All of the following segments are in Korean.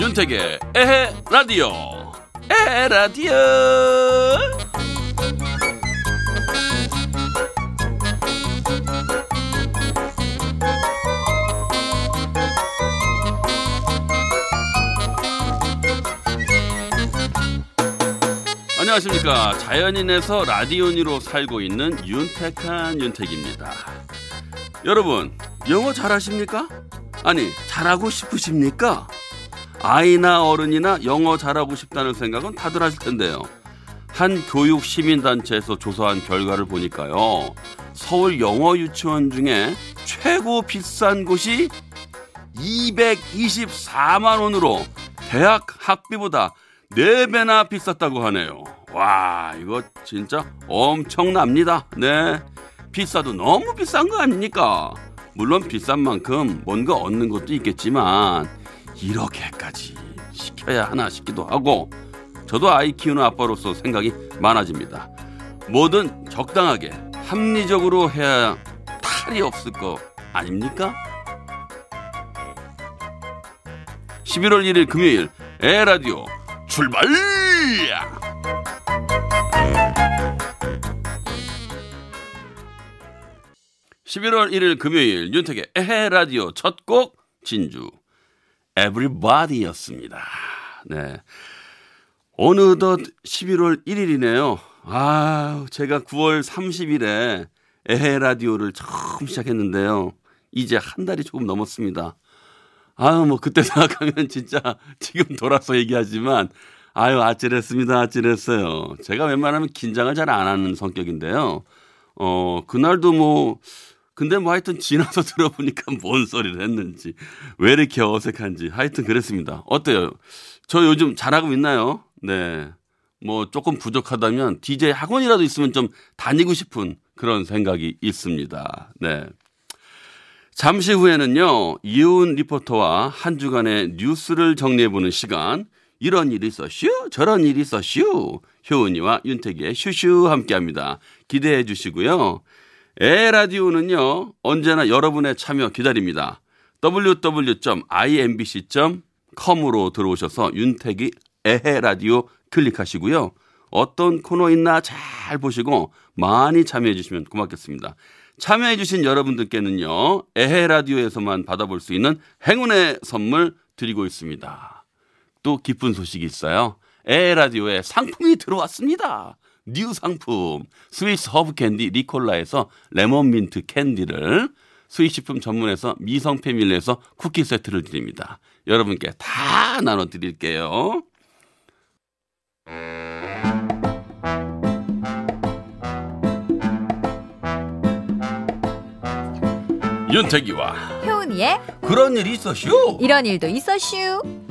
윤택의 에헤 라디오. 에헤 라디오 안녕하십니까 자연인에서 라디오니로 살고 있는 윤택한 윤택입니다 여러분 영어 잘하십니까? 아니 잘하고 싶으십니까? 아이나 어른이나 영어 잘하고 싶다는 생각은 다들 하실 텐데요. 한 교육 시민단체에서 조사한 결과를 보니까요. 서울 영어 유치원 중에 최고 비싼 곳이 224만 원으로 대학 학비보다 4배나 비쌌다고 하네요. 와, 이거 진짜 엄청납니다. 네. 비싸도 너무 비싼 거 아닙니까? 물론 비싼 만큼 뭔가 얻는 것도 있겠지만 이렇게까지 시켜야 하나 싶기도 하고 저도 아이 키우는 아빠로서 생각이 많아집니다. 뭐든 적당하게 합리적으로 해야 탈이 없을 거 아닙니까? 11월 1일 금요일 에라디오 출발! 11월 1일 금요일 윤택의 에헤 라디오 첫 곡 진주 Everybody였습니다. 네. 어느덧 11월 1일이네요. 아, 제가 9월 30일에 에헤 라디오를 처음 시작했는데요. 이제 한 달이 조금 넘었습니다. 아유, 뭐 그때 생각하면 진짜 지금 돌아서 얘기하지만 아유, 아찔했습니다. 아찔했어요. 제가 웬만하면 긴장을 잘 안 하는 성격인데요. 어, 그날도 뭐 근데 뭐 하여튼 지나서 들어보니까 뭔 소리를 했는지 왜 이렇게 어색한지 하여튼 그랬습니다. 어때요? 저 요즘 잘하고 있나요? 네. 뭐 조금 부족하다면 DJ 학원이라도 있으면 좀 다니고 싶은 그런 생각이 있습니다. 네. 잠시 후에는요, 이훈 리포터와 한 주간의 뉴스를 정리해보는 시간, 이런 일이 있었슈? 저런 일이 있었슈? 효은이와 윤택이의 슈슈 함께 합니다. 기대해 주시고요. 에 라디오는요, 언제나 여러분의 참여 기다립니다. www.imbc.com으로 들어오셔서 윤택이 에헤 라디오 클릭하시고요. 어떤 코너 있나 잘 보시고 많이 참여해 주시면 고맙겠습니다. 참여해 주신 여러분들께는요. 에헤 라디오에서만 받아볼 수 있는 행운의 선물 드리고 있습니다. 또 기쁜 소식이 있어요. 에헤라디오에 상품이 들어왔습니다. new 상품 스위스 허브 캔디 리콜라에서 레몬 민트 캔디를 스위식품 전문에서 미성 패밀리에서 쿠키 세트를 드립니다. 여러분께 다 나눠 드릴게요. 윤택이와 효은이의 그런 일이 있었슈. 이런 일도 있었슈.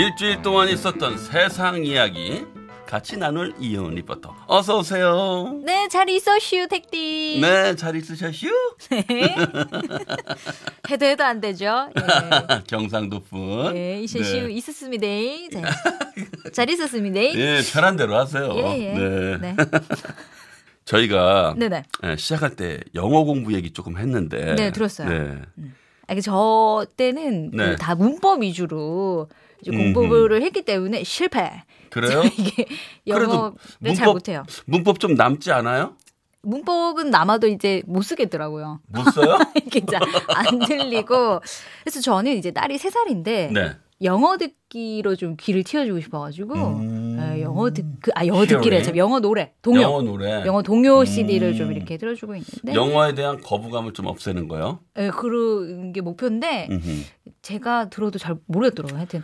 일주일 동안 있었던 세상 이야기 같이 나눌 이효은 리포터. 어서 오세요. 네, 잘 있었슈, 택디. 네, 잘 있으셨슈? 네. 해도 해도 안 되죠. 예. 경상도 분. 예, 있었슈, 네. 있었습니다. 네. 잘 있었습니다. 예, 편한 대로 하세요. 예, 예. 네. 네. 저희가 네네. 예, 시작할 때 영어 공부 얘기 조금 했는데. 네, 들었어요. 네. 아, 이게 저 때는 그 네. 다 문법 위주로 이제. 공부를 했기 때문에 실패. 그래요? 이게 영어를 잘 문법- 못해요. 문법 좀 남지 않아요? 문법은 남아도 이제 못 쓰겠더라고요. 못 써요? 이게 이제 안 들리고. 그래서 저는 이제 딸이 세살인데 네. 영어 듣기로 좀 귀를 틔워주고 싶어가지고 음. 에, 영어 듣, 그, 아 영어 히어링? 참 영어 노래, 동요, 영어 영어, 노래. 동요 음. CD를 좀 이렇게 들어주고 있는데 영어에 대한 거부감을 좀 없애는 거요? 에, 그런 게 목표인데 음흠. 제가 들어도 잘 모르겠더라고요. 하여튼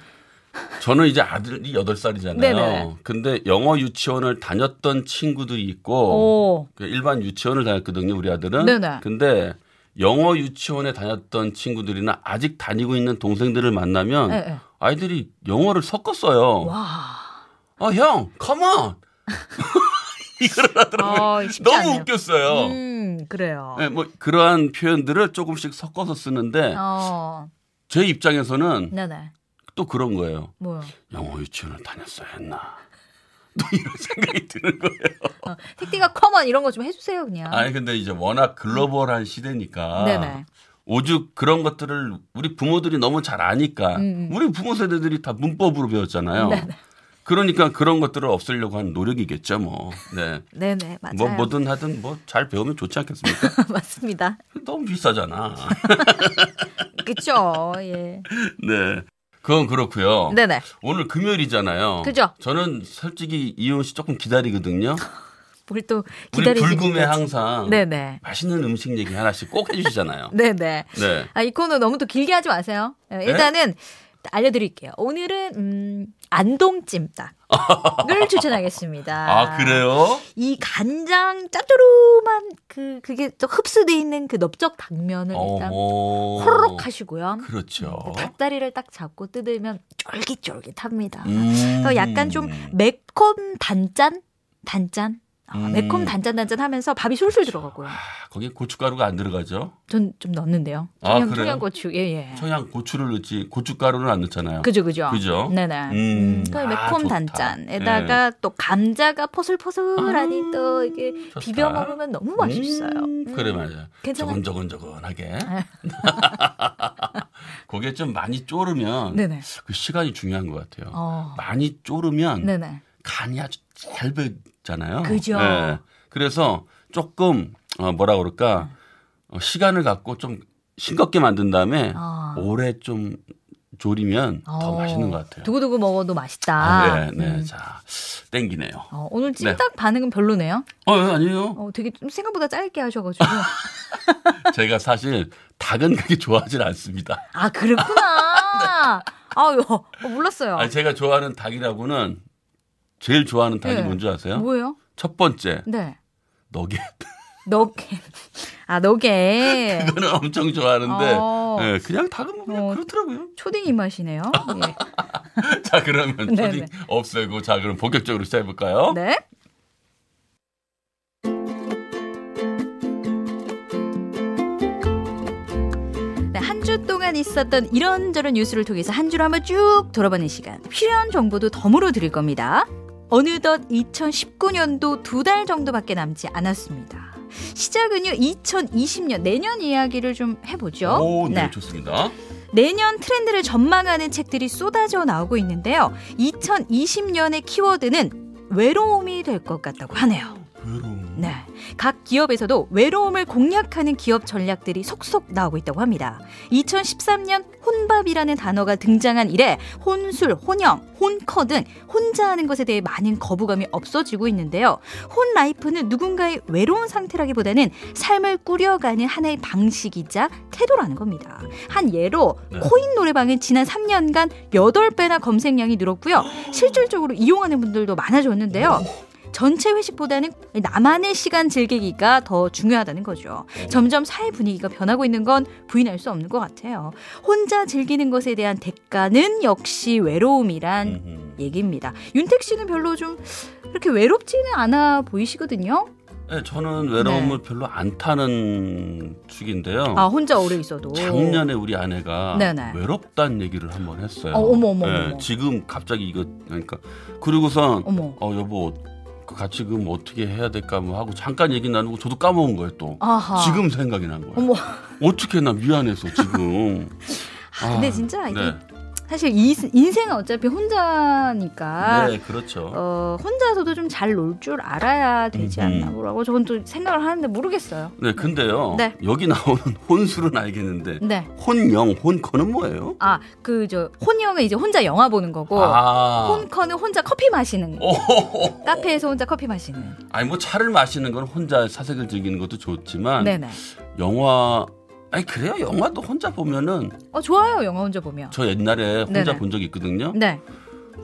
저는 이제 아들이 8살이잖아요. 네네. 근데 영어 유치원을 다녔던 친구들이 있고 오, 그 일반 유치원을 다녔거든요, 우리 아들은. 네네. 근데 영어 유치원에 다녔던 친구들이나 아직 다니고 있는 동생들을 만나면 예, 예. 아이들이 영어를 섞었어요. 와, 어, 형, 컴온! 이걸 하더라고요. 어, 너무 않네요. 웃겼어요. 음, 그래요. 네, 뭐 그러한 표현들을 조금씩 섞어서 쓰는데 어, 제 입장에서는 네네. 또 그런 거예요. 뭐요? 영어 유치원을 다녔어야 했나. 또 이런 생각이 드는 거예요. 어, 택디가 come on 이런 거 좀 해주세요 그냥. 아니 근데 이제 워낙 글로벌한 시대니까 네네. 오죽 그런 것들을 우리 부모들이 너무 잘 아니까 음. 우리 부모 세대들이 다 문법으로 배웠잖아요. 네네. 그러니까 그런 것들을 없애려고 하는 노력이겠죠, 뭐. 네. 네네 맞아요. 뭐 뭐든 하든 뭐 잘 배우면 좋지 않겠습니까? 맞습니다. 너무 비싸잖아. 그쵸. 예. 네. 그건 그렇고요. 네네. 오늘 금요일이잖아요. 그죠? 저는 솔직히 이혼 씨 조금 기다리거든요. 뭘또 우리 기다리시는 불금에 거지? 항상 네네. 맛있는 음식 얘기 하나씩 꼭 해주시잖아요. 네네. 네. 아, 이 코너 너무 또 길게 하지 마세요. 예, 일단은 알려드릴게요. 오늘은 음, 안동찜닭을 추천하겠습니다. 아 그래요? 이 간장 짜조름한 그 그게 또 흡수돼 있는 그 넓적 당면을 일단. 호로록 하시고요. 그렇죠. 닭다리를 딱 잡고 뜯으면 쫄깃쫄깃합니다. 음. 그래서 약간 좀 매콤 단짠 단짠 어, 음. 매콤 단짠 단짠 하면서 밥이 술술 들어가고요. 아, 거기에 고춧가루가 안 들어가죠? 전 좀 넣는데요. 아, 청양? 청양고추 예 예. 청양 고추를 넣지 고춧가루는 안 넣잖아요. 그죠 그죠. 그죠? 네네. 음. 음, 그 아, 매콤 좋다. 단짠에다가 또 감자가 포슬포슬하니 아, 또 이게 좋다. 비벼 먹으면 너무 맛있어요. 음, 그래 음. 맞아. 괜찮아요. 저근저근저근하게. 그게 좀 많이 졸으면 네네. 그 시간이 중요한 것 같아요. 어. 많이 졸으면 네네. 간이 아주 잘 배 잖아요. 그죠. 네. 그래서 조금 어, 뭐라 그럴까 어, 시간을 갖고 좀 싱겁게 만든 다음에 아. 오래 좀 졸이면 더 어. 맛있는 것 같아요. 두고두고 먹어도 맛있다. 아, 네, 네. 음. 자, 땡기네요. 어, 오늘 찜닭 반응은 별로네요. 어, 아니에요. 어, 되게 좀 생각보다 짧게 하셔가지고. 제가 사실 닭은 그렇게 좋아하진 않습니다. 아, 그렇구나. 아유, 어, 몰랐어요. 아니, 제가 좋아하는 닭이라고는 제일 좋아하는 닭이 네. 뭔지 아세요? 뭐예요? 첫 번째, 네. 너겟. 너겟. 아, 너겟. 그거는 엄청 좋아하는데, 어. 예, 그냥 닭은 뭐 그냥 어. 그렇더라고요. 초딩 입맛이네요. 예. 자, 그러면 네, 초딩 네. 없애고, 자, 그럼 본격적으로 시작해 볼까요? 네. 네, 한주 동안 있었던 이런저런 뉴스를 통해서 한 주를 한번 쭉 돌아보는 시간. 필요한 정보도 덤으로 드릴 겁니다. 어느덧 2019년도 두 달 정도밖에 남지 않았습니다. 시작은요, 2020년, 내년 이야기를 좀 해보죠. 오, 네, 좋습니다. 내년 트렌드를 전망하는 책들이 쏟아져 나오고 있는데요. 2020년의 키워드는 외로움이 될 것 같다고 하네요. 외로움. 네. 각 기업에서도 외로움을 공략하는 기업 전략들이 속속 나오고 있다고 합니다. 2013년 혼밥이라는 단어가 등장한 이래 혼술, 혼영, 혼커 등 혼자 하는 것에 대해 많은 거부감이 없어지고 있는데요. 혼 라이프는 누군가의 외로운 상태라기보다는 삶을 꾸려가는 하나의 방식이자 태도라는 겁니다. 한 예로 네. 코인 노래방은 지난 3년간 8배나 검색량이 늘었고요. 실질적으로 이용하는 분들도 많아졌는데요. 전체 회식보다는 나만의 시간 즐기기가 더 중요하다는 거죠. 점점 사회 분위기가 변하고 있는 건 부인할 수 없는 것 같아요. 혼자 즐기는 것에 대한 대가는 역시 외로움이란 음흠. 얘기입니다. 윤택 씨는 별로 좀 그렇게 외롭지는 않아 보이시거든요. 네, 저는 외로움을 별로 안 타는 축인데요. 아 혼자 오래 있어도. 작년에 우리 아내가 네네. 외롭다는 얘기를 한번 했어요. 어, 어머, 어머, 네, 어머. 지금 갑자기 이거 그러니까 그리고선 어머. 어 여보 그 같이 그럼 어떻게 해야 될까 뭐 하고 잠깐 얘기 나누고 저도 까먹은 거예요 또. 아하. 지금 생각이 난 거예요. 어머. 어떻게 나 미안해서 지금. 아, 근데 진짜 이게 네. 사실 이, 인생은 어차피 혼자니까. 네, 그렇죠. 어, 혼자서도 좀 잘 놀 줄 알아야 되지 음흠. 않나 뭐라고 저는 또 생각을 하는데 모르겠어요. 네, 근데요. 네. 여기 나오는 혼술은 알겠는데 네. 혼영, 혼커는 뭐예요? 아, 그 저 혼영은 이제 혼자 영화 보는 거고 아. 혼커는 혼자 커피 마시는 거. 오. 카페에서 혼자 커피 마시는. 아니 뭐 차를 마시는 건 혼자 사색을 즐기는 것도 좋지만 네네. 영화 아니 그래요 영화도 혼자 보면은 어 좋아요 영화 혼자 보면. 저 옛날에 혼자 네네. 본 적이 있거든요. 네.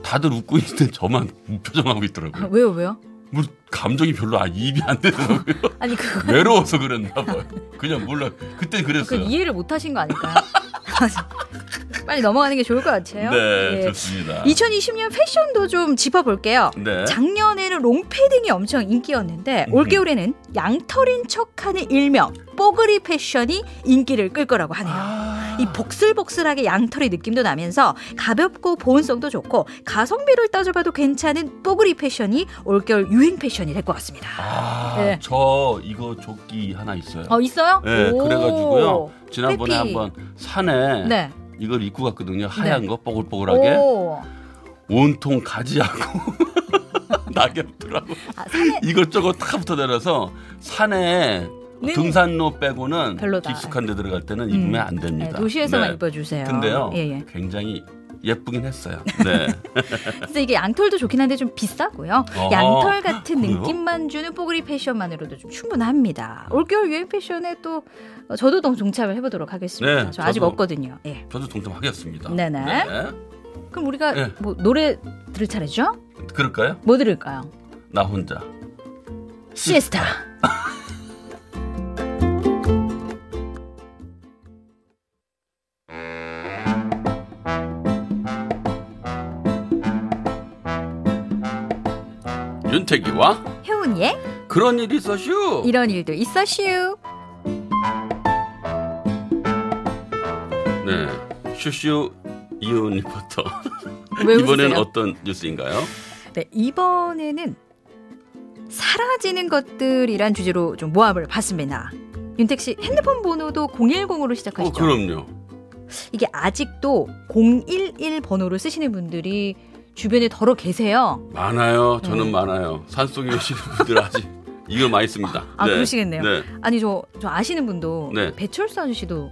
다들 웃고 있는데 저만 무표정하고 아, 있더라고요. 왜요 왜요? 뭐 감정이 별로 아, 이입이 안 되더라고요. 아니 그거 외로워서 그랬나 봐요. 그냥 몰라. 그때 그 그랬어요. 이해를 못 하신 거 아닐까요? 빨리 넘어가는 게 좋을 것 같아요. 네, 예. 좋습니다. 2020년 패션도 좀 짚어볼게요. 네. 작년에는 롱패딩이 엄청 인기였는데 음. 올겨울에는 양털인 척하는 일명 뽀글이 패션이 인기를 끌 거라고 하네요. 아, 이 복슬복슬하게 양털의 느낌도 나면서 가볍고 보온성도 좋고 가성비를 따져봐도 괜찮은 뽀글이 패션이 올겨울 유행 패션이 될 것 같습니다. 아, 네. 저 이거 조끼 하나 있어요. 어 있어요? 네, 오. 그래가지고요. 지난번에 삐삐. 한번 산에 네. 이걸 입고 갔거든요. 하얀 거 뽀글뽀글하게 오. 온통 가지하고 낙엽들하고 아, 산에 이것저것 다 붙어 내려서 산에 네. 등산로 빼고는 별로다. 깊숙한 데 들어갈 때는 입으면 안 네, 됩니다. 도시에서만 네. 입어주세요. 근데요, 예, 예. 굉장히 예쁘긴 했어요. 네. 그래서 이게 양털도 좋긴 한데 좀 비싸고요. 어허. 양털 같은 그래요? 느낌만 주는 뽀글이 패션만으로도 좀 충분합니다. 올겨울 유행 패션에 또 어, 저도 너무 동참을 해보도록 하겠습니다. 네, 저 아직 저도. 없거든요. 예. 저도 동참하겠습니다. 네네. 네. 그럼 우리가 네. 뭐 노래 들을 차례죠? 그럴까요? 뭐 들을까요? 나 혼자. 시에스타. 윤태기와 효은이의 그런 일이 있어슈. 이런 일도 있어슈. 네. 슈슈 이온 리포터. 웃으세요? 어떤 뉴스인가요? 네, 이번에는 사라지는 것들이란 주제로 좀 모아을 봤습니다. 윤택 씨 핸드폰 번호도 010으로 어, 시작하시죠? 그럼요. 이게 아직도 011 번호를 쓰시는 분들이 주변에 덜어 계세요. 많아요. 저는 네. 많아요. 산속에 계시는 분들 아직 이걸 많이 씁니다. 아, 그러시겠네요. 네. 아니 저, 저 아시는 분도 네. 배철수 아저씨도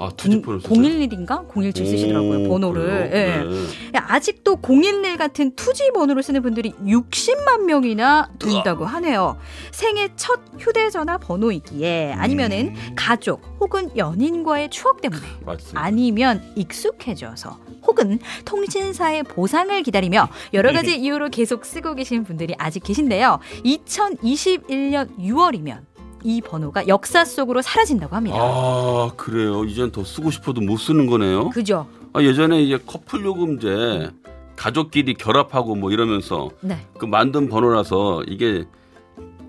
아, 투지폰을 쓰죠. 011인가 017 쓰시더라고요 오, 번호를. 예. 네. 아직도 011 같은 투지 번호를 쓰는 분들이 60만 명이나 된다고 하네요. 생애 첫 휴대전화 번호이기에 아니면은 음, 가족 혹은 연인과의 추억 때문에 맞습니다. 아니면 익숙해져서 혹은 통신사의 보상을 기다리며 여러 가지 이유로 계속 쓰고 계신 분들이 아직 계신데요. 2021년 6월이면 이 번호가 역사 속으로 사라진다고 합니다. 아, 그래요. 이젠 더 쓰고 싶어도 못 쓰는 거네요. 그죠? 아, 예전에 이제 커플 요금제 가족끼리 결합하고 뭐 이러면서 네. 그 만든 번호라서 이게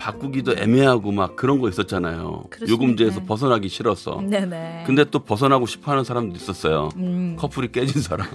바꾸기도 애매하고 막 그런 거 있었잖아요. 그렇습니다. 요금제에서 벗어나기 싫어서. 네네. 근데 또 벗어나고 싶어 하는 사람도 있었어요. 음, 커플이 깨진 사람.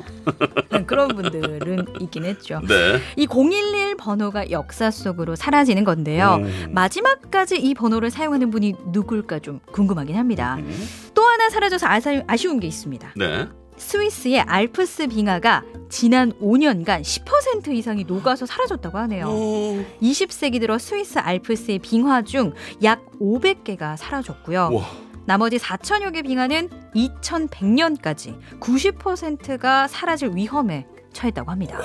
그런 분들은 있긴 했죠. 네. 이 011 번호가 역사 속으로 사라지는 건데요. 음. 마지막까지 이 번호를 사용하는 분이 누굴까 좀 궁금하긴 합니다. 음. 또 하나 사라져서 아쉬운 게 있습니다. 네. 스위스의 알프스 빙하가 지난 5년간 10% 이상이 녹아서 사라졌다고 하네요. 오. 20세기 들어 스위스 알프스의 빙하 중 약 500개가 사라졌고요. 와. 나머지 4천여 개 빙하는 2100년까지 90%가 사라질 위험에 처했다고 합니다.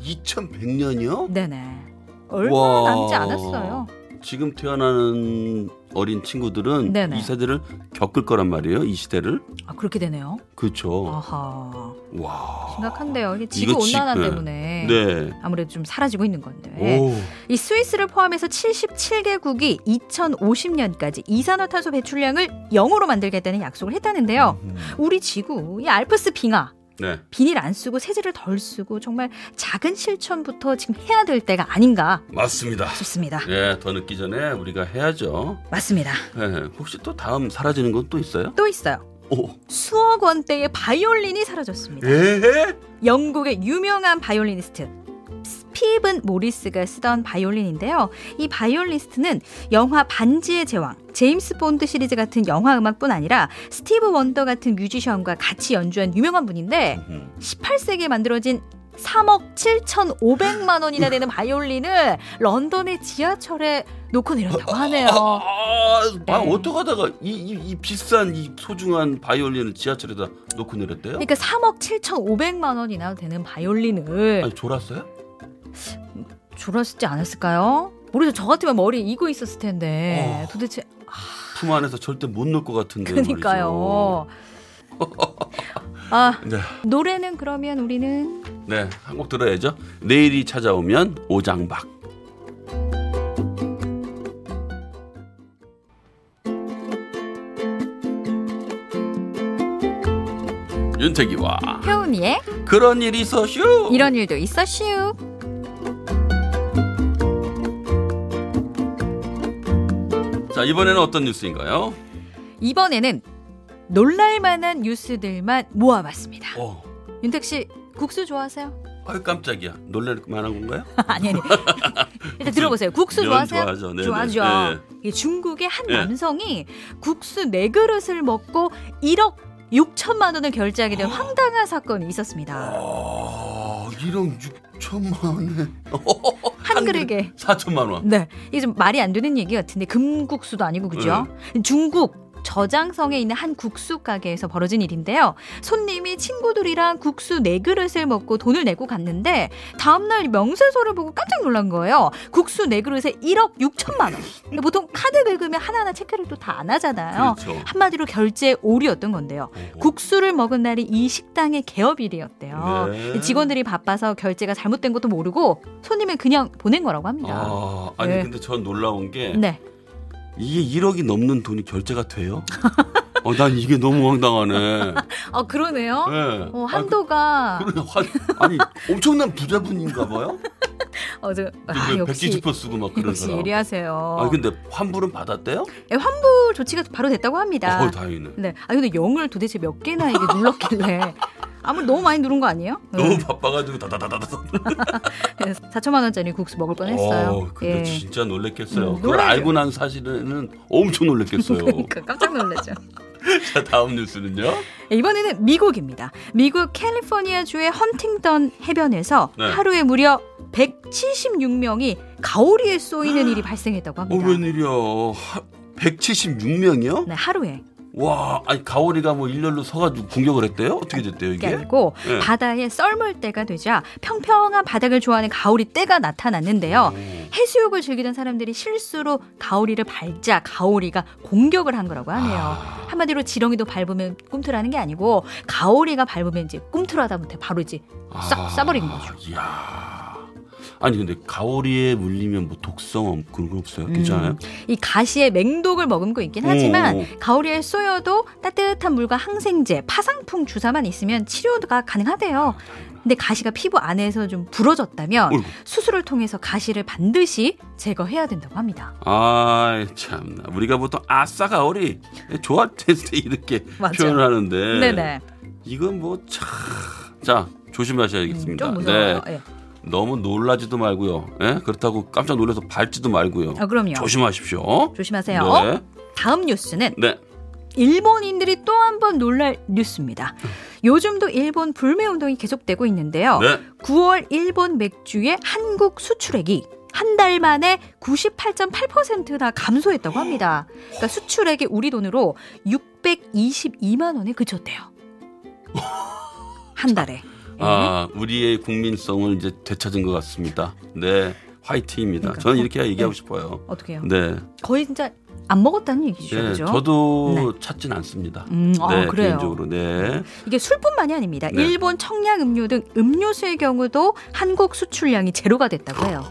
2100년이요? 네네. 얼마 와. 남지 않았어요. 지금 태어나는 어린 친구들은 네네. 이 세대를 겪을 거란 말이에요. 이 시대를. 아 그렇게 되네요. 그렇죠. 아하 와. 심각한데요. 이게 지구 이거 지- 온난화 네. 때문에 네. 아무래도 좀 사라지고 있는 건데 오. 이 스위스를 포함해서 77개국이 2050년까지 이산화탄소 배출량을 0으로 만들겠다는 약속을 했다는데요. 음. 우리 지구 이 알프스 빙하 네. 비닐 안 쓰고 세제를 덜 쓰고 정말 작은 실천부터 지금 해야 될 때가 아닌가 맞습니다. 싶습니다. 예, 더 늦기 전에 우리가 해야죠. 맞습니다. 예, 혹시 또 다음 사라지는 건 또 있어요? 또 있어요. 오. 수억 원대의 바이올린이 사라졌습니다. 에? 영국의 유명한 바이올리니스트 스티븐 모리스가 쓰던 바이올린인데요. 이 바이올리스트는 영화 반지의 제왕, 제임스 본드 시리즈 같은 영화 음악뿐 아니라 스티브 원더 같은 뮤지션과 같이 연주한 유명한 분인데 음. 18세기에 만들어진 3억 7,500만 원이나 되는 바이올린을 런던의 지하철에 놓고 내렸다고 하네요. 아, 아, 네. 어떡하다가 이, 이, 이 비싼 이 소중한 바이올린을 지하철에다 놓고 내렸대요? 그러니까 3억 7,500만 원이나 되는 바이올린을 아니 졸았어요? 졸았지 않았을까요? 모르죠. 저 같으면 머리에 이고 있었을 텐데 어. 도대체 품 안에서 절대 못 넣을 것 같은데 그니까요. 아. 네, 노래는 그러면 우리는 네, 한 곡 들어야죠. 내일이 찾아오면 오장박. 윤태기와 효은이의 그런 일이 있어슈. 이런 일도 있어 슈. 자 이번에는 어떤 뉴스인가요? 이번에는 놀랄만한 뉴스들만 모아봤습니다. 어. 윤택 씨 국수 좋아하세요? 아유 깜짝이야. 놀랄 만한 건가요? 아니 아니. 일단 들어보세요. 국수 면 좋아하세요? 좋아하죠. 네네. 좋아하죠. 네. 이 중국의 한 네. 남성이 국수 네 그릇을 먹고 1억 6천만 원을 결제하게 된 황당한 사건이 있었습니다. 아, 1억 6천만 원에. 한 그릇에 4천만 원. 네, 이게 좀 말이 안 되는 얘기 같은데 금국수도 아니고 그죠? 중국 저장성에 있는 한 국수 가게에서 벌어진 일인데요. 손님이 친구들이랑 국수 네 그릇을 먹고 돈을 내고 갔는데 다음날 명세서를 보고 깜짝 놀란 거예요. 국수 네 그릇에 1억 6천만 원. 근데 보통 카드 긁으면 하나하나 체크를 또 다 안 하잖아요. 그렇죠. 한마디로 결제 오류였던 건데요. 국수를 먹은 날이 이 식당의 개업일이었대요. 네. 직원들이 바빠서 결제가 잘못된 것도 모르고 손님은 그냥 보낸 거라고 합니다. 아, 아니 네. 근데 전 놀라운 게 네. 이게 1억이 넘는 돈이 결제가 돼요? 어, 난 이게 너무 황당하네. 아 그러네요. 네. 어, 한도가 아. 환, 아니 엄청난 부자분인가 봐요. 어, 저, 아, 근데 역시 백지 지퍼 쓰고 막 그런 역시 사람. 예리하세요. 아 근데 환불은 받았대요? 예, 환불 조치가 바로 됐다고 합니다. 어 다행이네. 네. 아 근데 영을 도대체 몇 개나 이게 눌렀길래 아무리 너무 많이 누른 거 아니에요? 너무 바빠가지고 다다다다다. 4천만 원짜리 국수 먹을 뻔했어요. 어, 근데 예. 진짜 놀랬겠어요. 음, 그걸 놀라죠. 알고 난 사실은 엄청 놀랬겠어요. 그러니까 깜짝 놀랐죠. 자 다음 뉴스는요. 이번에는 미국입니다. 미국 캘리포니아 주의 헌팅턴 해변에서 네. 하루에 무려 176명이 가오리에 쏘이는 일이 발생했다고 어 합니다. 웬일이야. 176명이요? 네, 하루에. 와, 아니 가오리가 뭐 일렬로 서가지고 공격을 했대요? 어떻게 됐대요 게 이게? 아니고 네. 바다에 썰물 때가 되자 평평한 바닥을 좋아하는 가오리 떼가 나타났는데요. 오. 해수욕을 즐기던 사람들이 실수로 가오리를 밟자 가오리가 공격을 한 거라고 하네요. 아. 한마디로 지렁이도 밟으면 꿈틀하는 게 아니고 가오리가 밟으면 이제 꿈틀하다 못해 바로 이제 싹 아, 싸버린 거죠. 이야. 아니 근데 가오리에 물리면 뭐 독성 그런 건 없어요? 괜찮아요? 이 가시에 맹독을 머금고 있긴 하지만 오. 가오리에 쏘여도 따뜻한 물과 항생제, 파상풍 주사만 있으면 치료가 가능하대요. 근데 가시가 피부 안에서 좀 부러졌다면 어이구. 수술을 통해서 가시를 반드시 제거해야 된다고 합니다. 아이 참나 우리가 보통 아싸 가오리 좋아했을 때 이렇게 맞아요. 표현 하는데 네네. 이건 뭐 참 자 조심하셔야겠습니다. 좀 무서워요. 네. 예. 너무 놀라지도 말고요. 예? 그렇다고 깜짝 놀라서 밟지도 말고요. 아, 그럼요. 조심하십시오. 조심하세요. 네. 다음 뉴스는 네. 일본인들이 또 한 번 놀랄 뉴스입니다. 요즘도 일본 불매 운동이 계속되고 있는데요. 네. 9월 일본 맥주의 한국 수출액이 한 달 만에 98.8%나 감소했다고 합니다. 그러니까 수출액이 우리 돈으로 622만 원에 그쳤대요. 한 달에. 아, 우리의 국민성을 이제 되찾은 것 같습니다. 네. 화이팅입니다. 그러니까 저는 이렇게 얘기하고 네. 싶어요. 어떻게 해요? 네. 거의 진짜 안 먹었다는 얘기죠. 네, 그죠? 저도 찾진 않습니다. 음, 아, 네, 그래요. 개인적으로. 네. 이게 술뿐만이 아닙니다. 네. 일본 청량 음료 등 음료수의 경우도 한국 수출량이 제로가 됐다고 해요.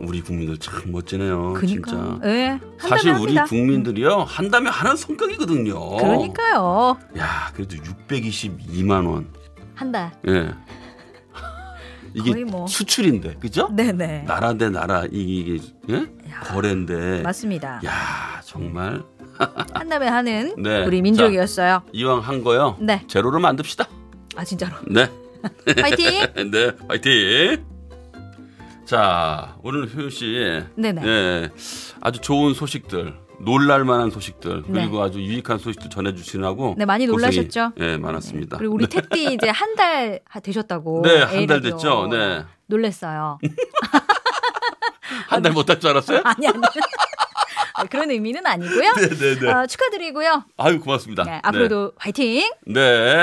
우리 국민들 참 멋지네요. 그러니까. 진짜. 예. 사실 우리 합니다. 국민들이요. 한다면 하는 성격이거든요. 그러니까요. 야, 그래도 622만 원. 한 달. 예. 이게 뭐. 수출인데. 그죠? 네네. 나라 대 나라 이게 예? 야, 거래인데. 맞습니다. 야, 정말 한다면 하는 네. 우리 민족이었어요. 이왕 한 거요. 네. 제로로 만듭시다. 아 진짜로. 네. 파이팅. 네, 화이팅. 자, 오늘 효연 씨, 네네. 네, 아주 좋은 소식들, 놀랄만한 소식들, 네. 그리고 아주 유익한 소식들 전해주시라고. 네 많이 놀라셨죠? 네, 많았습니다. 그리고 우리 태띠 이제 한 달 되셨다고. 네, 한 달. 됐죠. 네, 놀랬어요. 한 달 못 할 줄 알았어요? 아니 아니. 아, 그런 의미는 아니고요. 네, 네, 네. 어, 축하드리고요. 아유, 고맙습니다. 네, 앞으로도 화이팅. 네.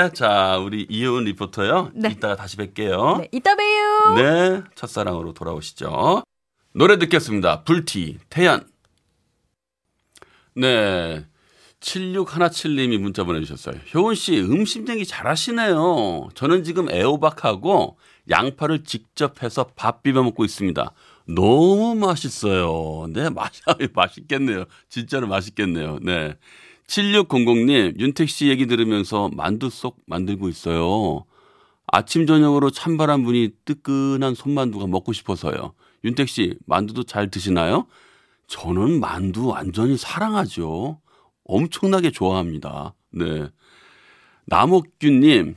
네, 자, 우리 이혜원 리포터요. 네. 이따가 다시 뵐게요. 네, 이따 봬요. 네, 첫사랑으로 돌아오시죠. 노래 듣겠습니다. 불티, 태연. 네. 7617님이 문자 보내주셨어요. 효은 씨, 음식 얘기 잘하시네요. 저는 지금 애호박하고 양파를 직접 해서 밥 비벼 먹고 있습니다. 너무 맛있어요. 네, 맛, 맛있겠네요. 진짜로 맛있겠네요. 네. 7600님, 윤택 씨 얘기 들으면서 만두 쏙 만들고 있어요. 아침 저녁으로 찬바람 부니 뜨끈한 손만두가 먹고 싶어서요. 윤택 씨 만두도 잘 드시나요? 저는 만두 완전히 사랑하죠. 엄청나게 좋아합니다. 네. 남옥균님,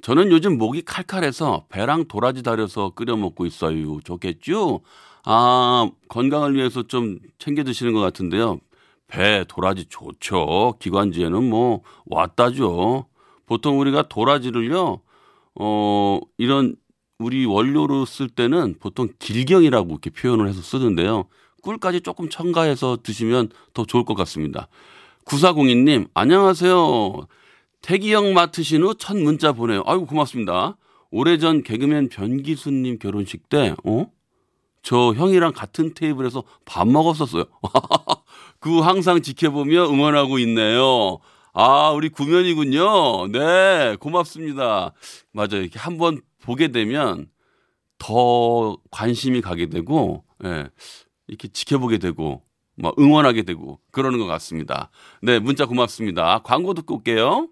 저는 요즘 목이 칼칼해서 배랑 도라지 달여서 끓여 먹고 있어요. 좋겠죠? 아, 건강을 위해서 좀 챙겨 드시는 것 같은데요. 배, 도라지 좋죠. 기관지에는 뭐, 왔다죠. 보통 우리가 도라지를요, 어, 이런 우리 원료로 쓸 때는 보통 길경이라고 이렇게 표현을 해서 쓰는데요. 꿀까지 조금 첨가해서 드시면 더 좋을 것 같습니다. 9402님, 안녕하세요. 태기형 맡으신 후 첫 문자 보내요. 아이고, 고맙습니다. 오래전 개그맨 변기수님 결혼식 때, 어? 저 형이랑 같은 테이블에서 밥 먹었었어요. 그 항상 지켜보며 응원하고 있네요. 아, 우리 구면이군요. 네, 고맙습니다. 맞아요. 이렇게 한번 보게 되면 더 관심이 가게 되고, 예, 이렇게 지켜보게 되고, 막 응원하게 되고, 그러는 것 같습니다. 네, 문자 고맙습니다. 광고 듣고 올게요.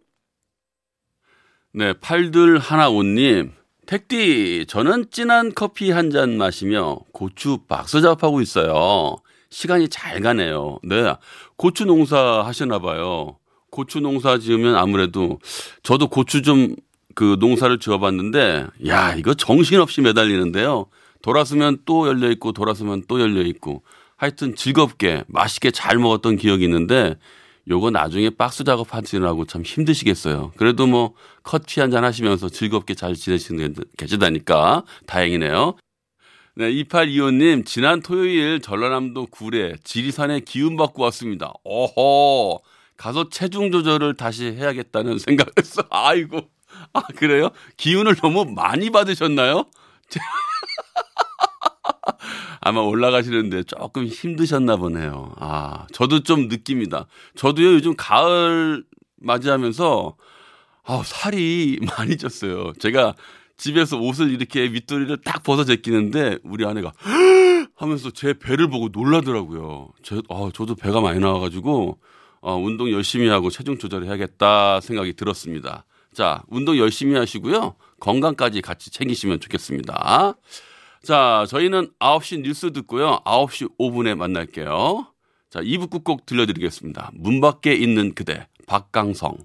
네, 팔들 하나 옷님. 택디, 저는 진한 커피 한 잔 마시며 고추 박스 작업하고 있어요. 시간이 잘 가네요. 네. 고추 농사 하시나 봐요. 고추 농사 지으면 아무래도 저도 고추 좀 그 농사를 지어봤는데 야 이거 정신없이 매달리는데요. 돌아서면 또 열려 있고 돌아서면 또 열려 있고 하여튼 즐겁게 맛있게 잘 먹었던 기억이 있는데 요거 나중에 박스 작업하시느라고 참 힘드시겠어요. 그래도 뭐 커피 한 잔 하시면서 즐겁게 잘 지내시는 게 계시다니까 다행이네요. 네, 2825님, 지난 토요일 전라남도 구례 지리산에 기운 받고 왔습니다. 어허, 가서 체중 조절을 다시 해야겠다는 생각했어. 아이고, 아, 그래요? 기운을 너무 많이 받으셨나요? 아마 올라가시는데 조금 힘드셨나 보네요. 아, 저도 좀 느낍니다. 저도요, 요즘 가을 맞이하면서, 아, 살이 많이 쪘어요. 제가 집에서 옷을 이렇게 밑도리를 딱 벗어 제끼는데, 우리 아내가, 하면서 제 배를 보고 놀라더라고요. 저, 아, 저도 배가 많이 나와가지고, 어, 운동 열심히 하고 체중 조절해야겠다 생각이 들었습니다. 자, 운동 열심히 하시고요. 건강까지 같이 챙기시면 좋겠습니다. 자, 저희는 9시 뉴스 듣고요. 9시 5분에 만날게요. 자, 2부 끝곡 들려드리겠습니다. 문 밖에 있는 그대, 박강성.